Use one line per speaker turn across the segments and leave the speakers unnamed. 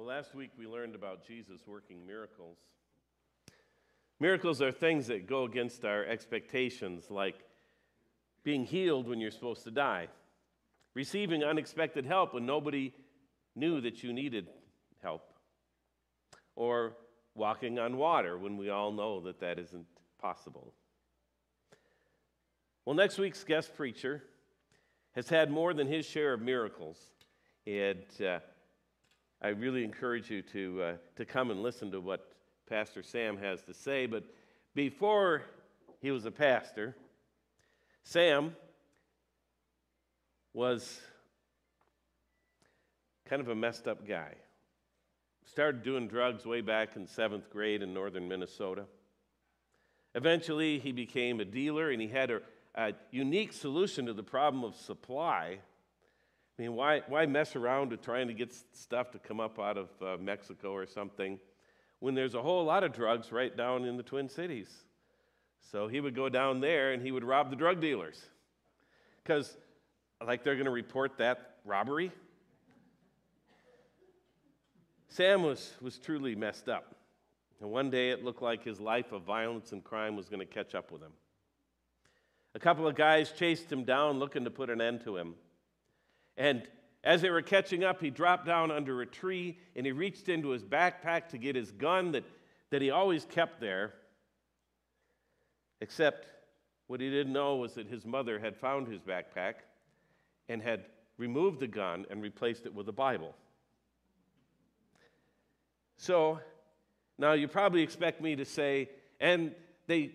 Well, last week we learned about Jesus working miracles. Miracles are things that go against our expectations, like being healed when you're supposed to die, receiving unexpected help when nobody knew that you needed help, or walking on water when we all know that that isn't possible. Well, next week's guest preacher has had more than his share of miracles. And uh, I really encourage you to, uh, to come and listen to what Pastor Sam has to say. But before he was a pastor, Sam was kind of a messed up guy. Started doing drugs way back in seventh grade in northern Minnesota. Eventually, he became a dealer and he had a, a unique solution to the problem of supply. I mean, why, why mess around with trying to get stuff to come up out of uh, Mexico or something when there's a whole lot of drugs right down in the Twin Cities? So he would go down there and he would rob the drug dealers. Because, like, they're going to report that robbery. Sam was, was truly messed up. And one day it looked like his life of violence and crime was going to catch up with him. A couple of guys chased him down looking to put an end to him. And as they were catching up, he dropped down under a tree and he reached into his backpack to get his gun that, that he always kept there. Except what he didn't know was that his mother had found his backpack and had removed the gun and replaced it with a Bible. So now you probably expect me to say, and they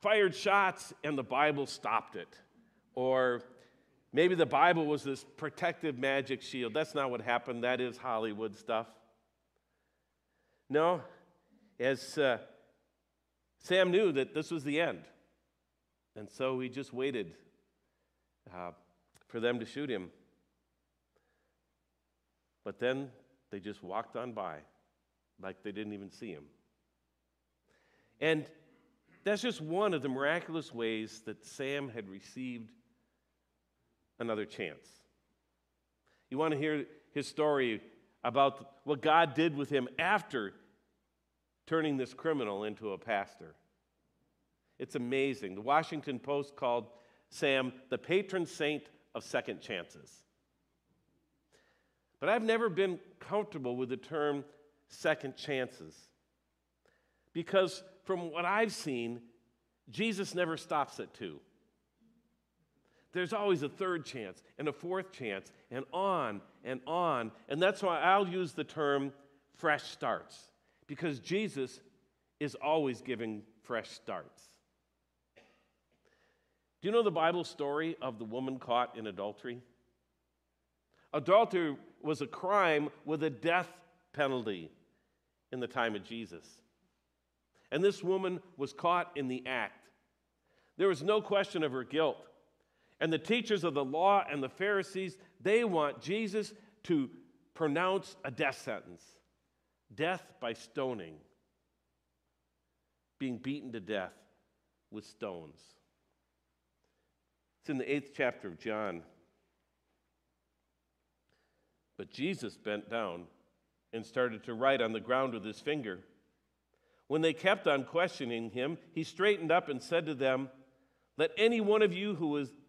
fired shots and the Bible stopped it. Or maybe the Bible was this protective magic shield. That's not what happened. That is Hollywood stuff. No, as uh, Sam knew that this was the end. And so he just waited uh, for them to shoot him. But then they just walked on by like they didn't even see him. And that's just one of the miraculous ways that Sam had received another chance. You want to hear his story about what God did with him after turning this criminal into a pastor. It's amazing. The Washington Post called Sam the patron saint of second chances. But I've never been comfortable with the term second chances. Because from what I've seen, Jesus never stops at two. There's always a third chance and a fourth chance, and on and on. And that's why I'll use the term fresh starts, because Jesus is always giving fresh starts. Do you know the Bible story of the woman caught in adultery? Adultery was a crime with a death penalty in the time of Jesus. And this woman was caught in the act. There was no question of her guilt. And the teachers of the law and the Pharisees, they want Jesus to pronounce a death sentence death by stoning, being beaten to death with stones. It's in the eighth chapter of John. But Jesus bent down and started to write on the ground with his finger. When they kept on questioning him, he straightened up and said to them, Let any one of you who is,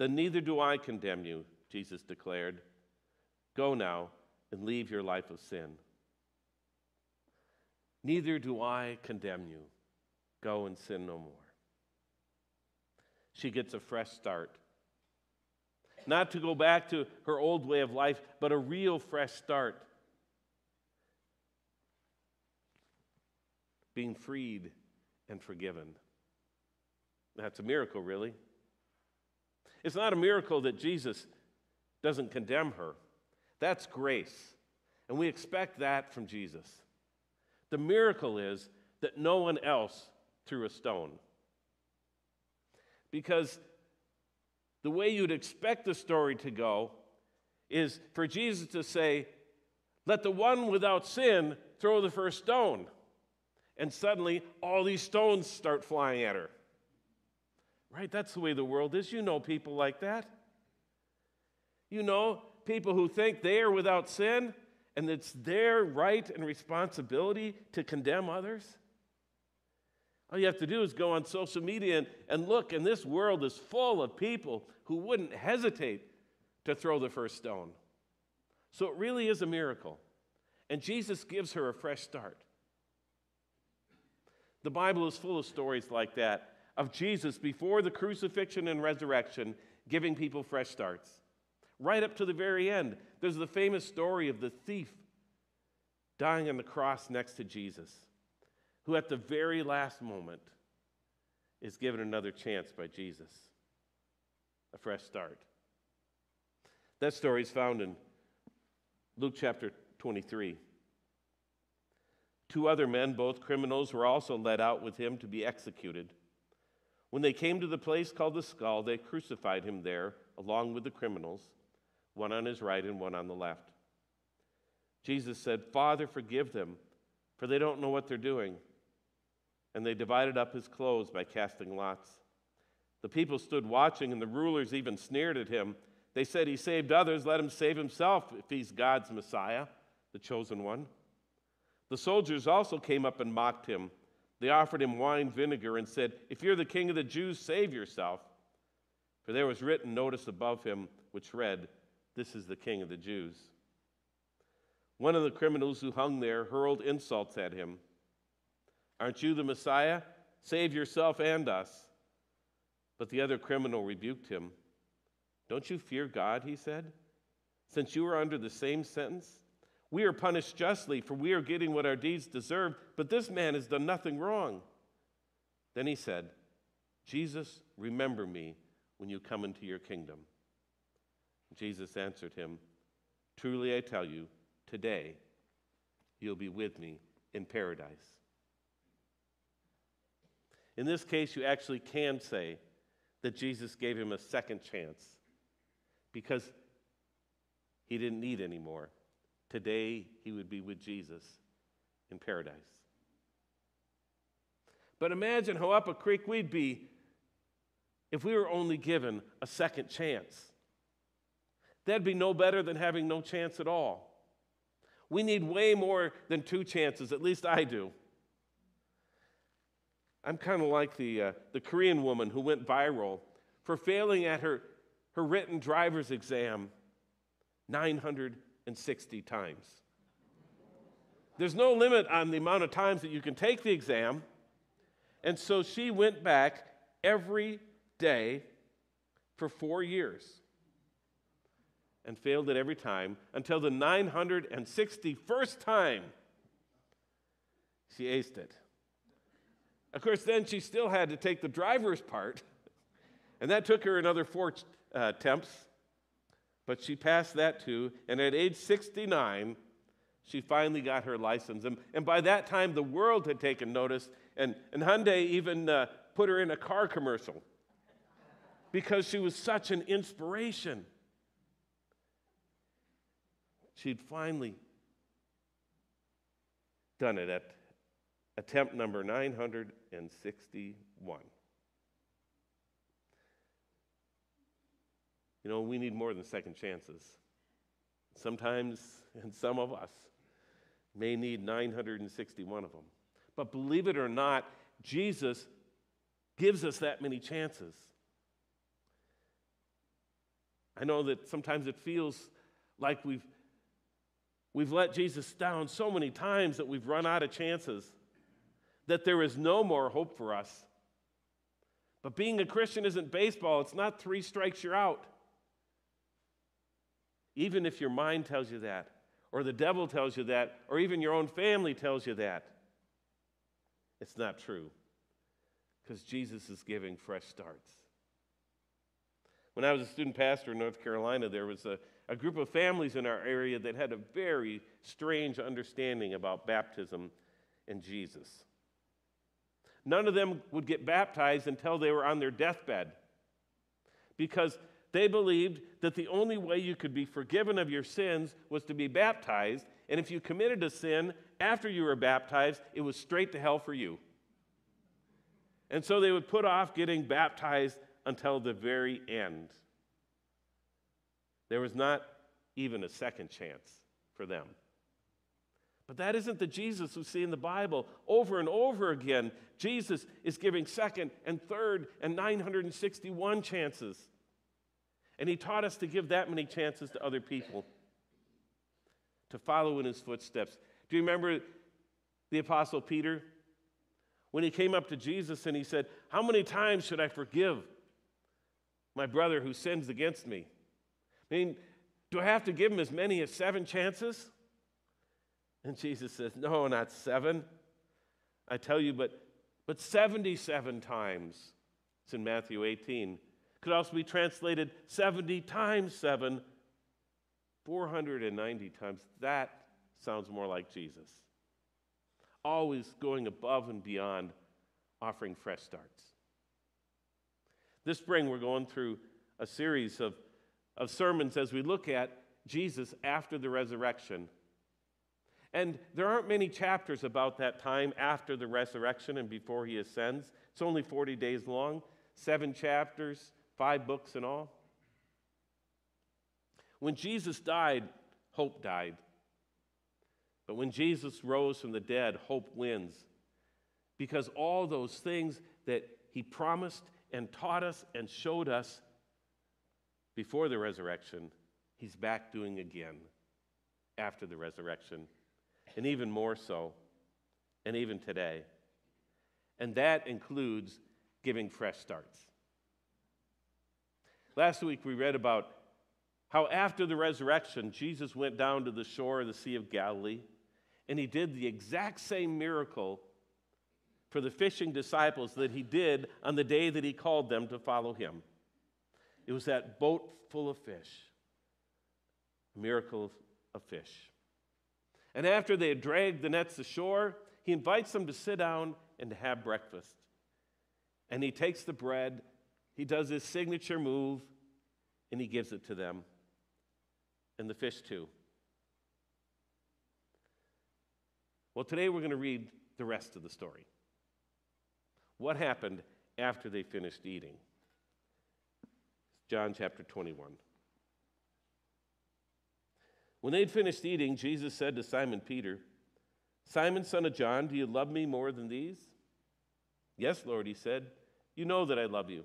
Then neither do I condemn you, Jesus declared. Go now and leave your life of sin. Neither do I condemn you. Go and sin no more. She gets a fresh start. Not to go back to her old way of life, but a real fresh start. being freed and forgiven. That's a miracle, really. It's not a miracle that Jesus doesn't condemn her. That's grace. And we expect that from Jesus. The miracle is that no one else threw a stone. Because the way you'd expect the story to go is for Jesus to say, Let the one without sin throw the first stone. And suddenly, all these stones start flying at her. Right? That's the way the world is. You know people like that. You know people who think they are without sin and it's their right and responsibility to condemn others. All you have to do is go on social media and, and look, and this world is full of people who wouldn't hesitate to throw the first stone. So it really is a miracle. And Jesus gives her a fresh start. The Bible is full of stories like that of Jesus before the crucifixion and resurrection giving people fresh starts. Right up to the very end, there's the famous story of the thief dying on the cross next to Jesus who at the very last moment is given another chance by Jesus, a fresh start. That story is found in Luke chapter 23. Two other men, both criminals, were also led out with him to be executed. When they came to the place called the skull, they crucified him there along with the criminals, one on his right and one on the left. Jesus said, Father, forgive them, for they don't know what they're doing and they divided up his clothes by casting lots. The people stood watching, and the rulers even sneered at him. They said, He saved others, let him save himself if he's God's Messiah, the chosen one. The soldiers also came up and mocked him. They offered him wine vinegar and said, If you're the king of the Jews, save yourself. For there was written notice above him which read, This is the king of the Jews. One of the criminals who hung there hurled insults at him. Aren't you the Messiah? Save yourself and us. But the other criminal rebuked him. Don't you fear God, he said, since you are under the same sentence? We are punished justly, for we are getting what our deeds deserve, but this man has done nothing wrong. Then he said, Jesus, remember me when you come into your kingdom. Jesus answered him, Truly I tell you, today you'll be with me in paradise. In this case, you actually can say that Jesus gave him a second chance because he didn't need any more. Today, he would be with Jesus in paradise. But imagine how up a creek we'd be if we were only given a second chance. That'd be no better than having no chance at all. We need way more than two chances, at least I do. I'm kind of like the, uh, the Korean woman who went viral for failing at her, her written driver's exam 960 times. There's no limit on the amount of times that you can take the exam. And so she went back every day for four years and failed it every time until the 961st time she aced it. Of course, then she still had to take the driver's part, and that took her another four uh, attempts, but she passed that too. And at age 69, she finally got her license. And, and by that time, the world had taken notice, and, and Hyundai even uh, put her in a car commercial because she was such an inspiration. She'd finally done it at attempt number 961. You know, we need more than second chances. Sometimes, and some of us may need 961 of them. But believe it or not, Jesus gives us that many chances. I know that sometimes it feels like we've, we've let Jesus down so many times that we've run out of chances that there is no more hope for us. But being a Christian isn't baseball, it's not three strikes, you're out. Even if your mind tells you that, or the devil tells you that, or even your own family tells you that, it's not true. Because Jesus is giving fresh starts. When I was a student pastor in North Carolina, there was a, a group of families in our area that had a very strange understanding about baptism and Jesus. None of them would get baptized until they were on their deathbed because they believed that the only way you could be forgiven of your sins was to be baptized, and if you committed a sin after you were baptized, it was straight to hell for you. And so they would put off getting baptized until the very end. There was not even a second chance for them. But that isn't the Jesus we see in the Bible. Over and over again, Jesus is giving second and third and 961 chances. And he taught us to give that many chances to other people, to follow in his footsteps. Do you remember the Apostle Peter? When he came up to Jesus and he said, How many times should I forgive my brother who sins against me? I mean, do I have to give him as many as seven chances? And Jesus says, No, not seven. I tell you, but, but 77 times. It's in Matthew 18. Could also be translated 70 times 7, 490 times. That sounds more like Jesus. Always going above and beyond, offering fresh starts. This spring, we're going through a series of, of sermons as we look at Jesus after the resurrection. And there aren't many chapters about that time after the resurrection and before he ascends. It's only 40 days long, seven chapters, five books in all. When Jesus died, hope died. But when Jesus rose from the dead, hope wins. Because all those things that he promised and taught us and showed us before the resurrection, he's back doing again after the resurrection. And even more so, and even today. And that includes giving fresh starts. Last week we read about how after the resurrection, Jesus went down to the shore of the Sea of Galilee and he did the exact same miracle for the fishing disciples that he did on the day that he called them to follow him. It was that boat full of fish, a miracle of fish. And after they had dragged the nets ashore, he invites them to sit down and to have breakfast. And he takes the bread he does his signature move and he gives it to them. And the fish, too. Well, today we're going to read the rest of the story. What happened after they finished eating? John chapter 21. When they'd finished eating, Jesus said to Simon Peter, Simon, son of John, do you love me more than these? Yes, Lord, he said. You know that I love you.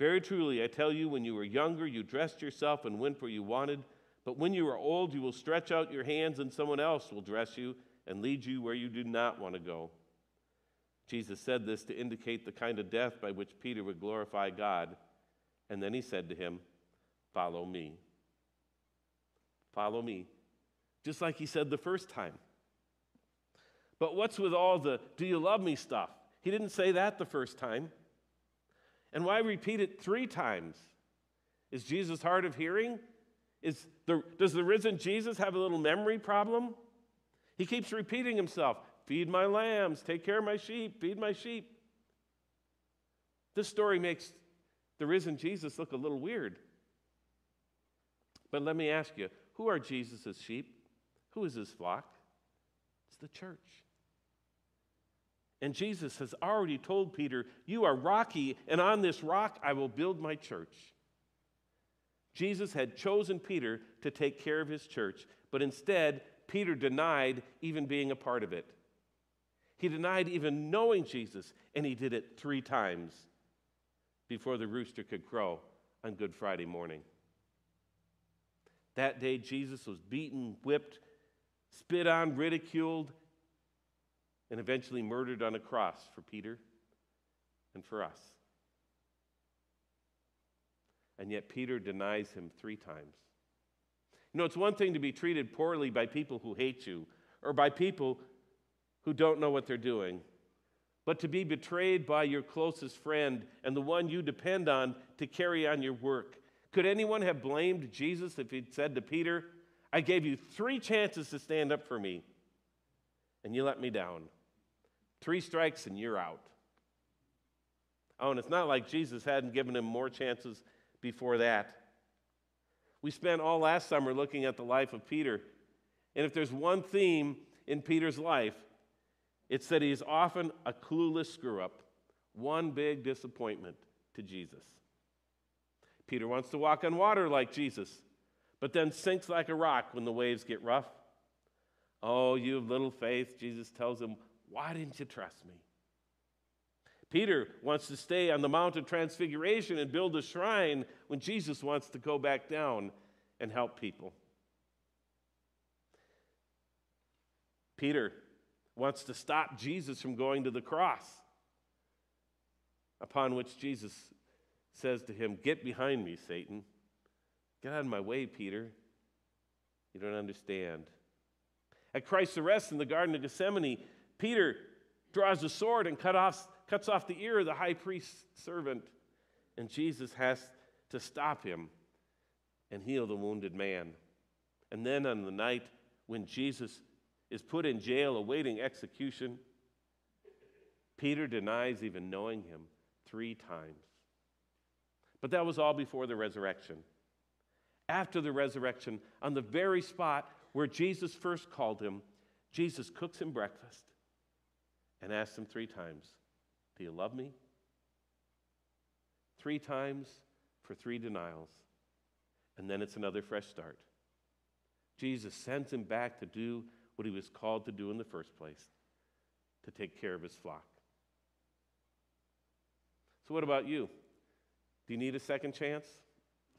Very truly, I tell you, when you were younger, you dressed yourself and went where you wanted. But when you are old, you will stretch out your hands, and someone else will dress you and lead you where you do not want to go. Jesus said this to indicate the kind of death by which Peter would glorify God. And then he said to him, Follow me. Follow me. Just like he said the first time. But what's with all the do you love me stuff? He didn't say that the first time. And why repeat it three times? Is Jesus hard of hearing? Is the, does the risen Jesus have a little memory problem? He keeps repeating himself feed my lambs, take care of my sheep, feed my sheep. This story makes the risen Jesus look a little weird. But let me ask you who are Jesus' sheep? Who is his flock? It's the church. And Jesus has already told Peter, You are rocky, and on this rock I will build my church. Jesus had chosen Peter to take care of his church, but instead, Peter denied even being a part of it. He denied even knowing Jesus, and he did it three times before the rooster could crow on Good Friday morning. That day, Jesus was beaten, whipped, spit on, ridiculed, and eventually murdered on a cross for Peter and for us. And yet Peter denies him three times. You know, it's one thing to be treated poorly by people who hate you or by people who don't know what they're doing, but to be betrayed by your closest friend and the one you depend on to carry on your work. Could anyone have blamed Jesus if he'd said to Peter, I gave you three chances to stand up for me, and you let me down? Three strikes and you're out. Oh, and it's not like Jesus hadn't given him more chances before that. We spent all last summer looking at the life of Peter. And if there's one theme in Peter's life, it's that he's often a clueless screw up, one big disappointment to Jesus. Peter wants to walk on water like Jesus, but then sinks like a rock when the waves get rough. Oh, you have little faith, Jesus tells him, why didn't you trust me? Peter wants to stay on the Mount of Transfiguration and build a shrine when Jesus wants to go back down and help people. Peter wants to stop Jesus from going to the cross, upon which Jesus says to him, Get behind me, Satan. Get out of my way, Peter. You don't understand. At Christ's arrest in the Garden of Gethsemane, Peter draws a sword and cut off, cuts off the ear of the high priest's servant, and Jesus has to stop him and heal the wounded man. And then on the night when Jesus is put in jail awaiting execution, Peter denies even knowing him three times. But that was all before the resurrection. After the resurrection, on the very spot where Jesus first called him, Jesus cooks him breakfast and asks him three times, Do you love me? Three times for three denials. And then it's another fresh start. Jesus sends him back to do what he was called to do in the first place to take care of his flock. So, what about you? Do you need a second chance?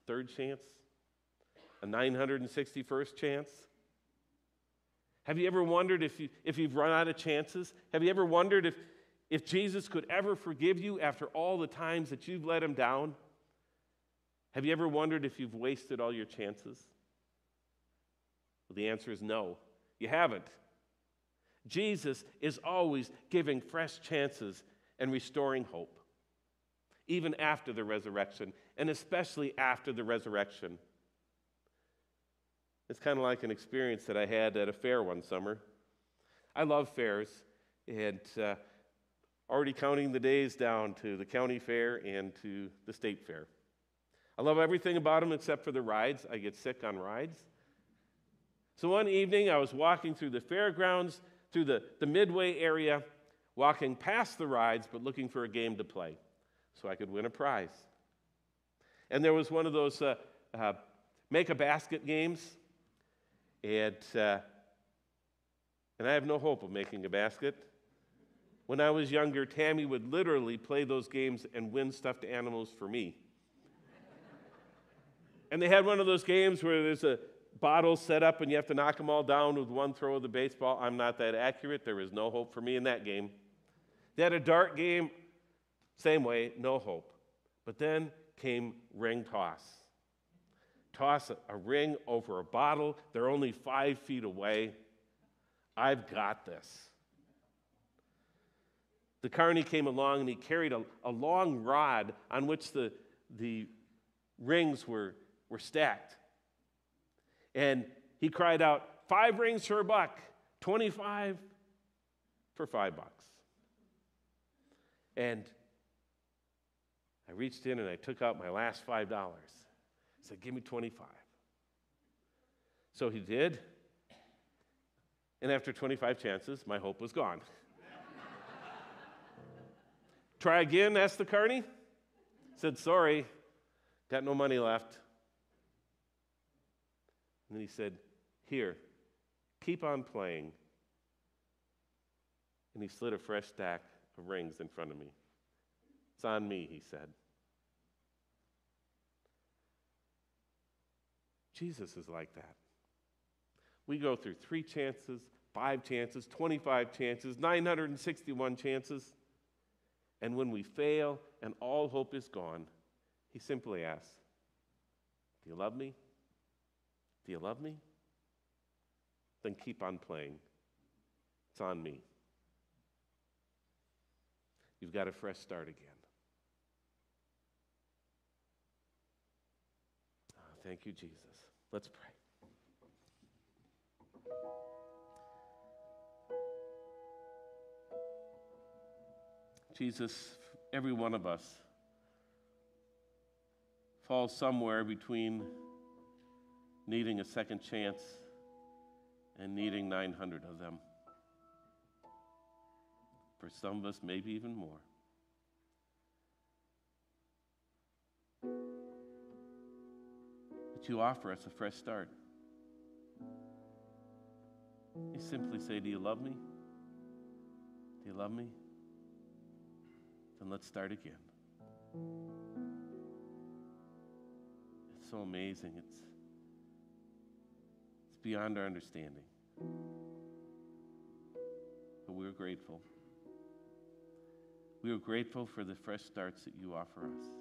Third chance? A 961st chance? Have you ever wondered if, you, if you've run out of chances? Have you ever wondered if, if Jesus could ever forgive you after all the times that you've let him down? Have you ever wondered if you've wasted all your chances? Well, the answer is no, you haven't. Jesus is always giving fresh chances and restoring hope, even after the resurrection, and especially after the resurrection. It's kind of like an experience that I had at a fair one summer. I love fairs, and uh, already counting the days down to the county fair and to the state fair. I love everything about them except for the rides. I get sick on rides. So one evening, I was walking through the fairgrounds, through the, the midway area, walking past the rides, but looking for a game to play so I could win a prize. And there was one of those uh, uh, make a basket games and, uh, and I have no hope of making a basket. When I was younger, Tammy would literally play those games and win stuffed animals for me. and they had one of those games where there's a bottle set up and you have to knock them all down with one throw of the baseball. I'm not that accurate. There was no hope for me in that game. They had a dart game, same way, no hope. But then came ring toss toss a ring over a bottle. They're only five feet away. I've got this. The carney came along and he carried a, a long rod on which the, the rings were, were stacked. And he cried out, Five rings for a buck, 25 for five bucks. And I reached in and I took out my last five dollars said, Give me 25. So he did. And after 25 chances, my hope was gone. Try again, asked the carney. Said, Sorry, got no money left. And then he said, Here, keep on playing. And he slid a fresh stack of rings in front of me. It's on me, he said. Jesus is like that. We go through three chances, five chances, 25 chances, 961 chances. And when we fail and all hope is gone, he simply asks, Do you love me? Do you love me? Then keep on playing. It's on me. You've got a fresh start again. Oh, thank you, Jesus. Let's pray. Jesus, every one of us falls somewhere between needing a second chance and needing 900 of them. For some of us, maybe even more. But you offer us a fresh start. You simply say, Do you love me? Do you love me? Then let's start again. It's so amazing. It's, it's beyond our understanding. But we're grateful. We are grateful for the fresh starts that you offer us.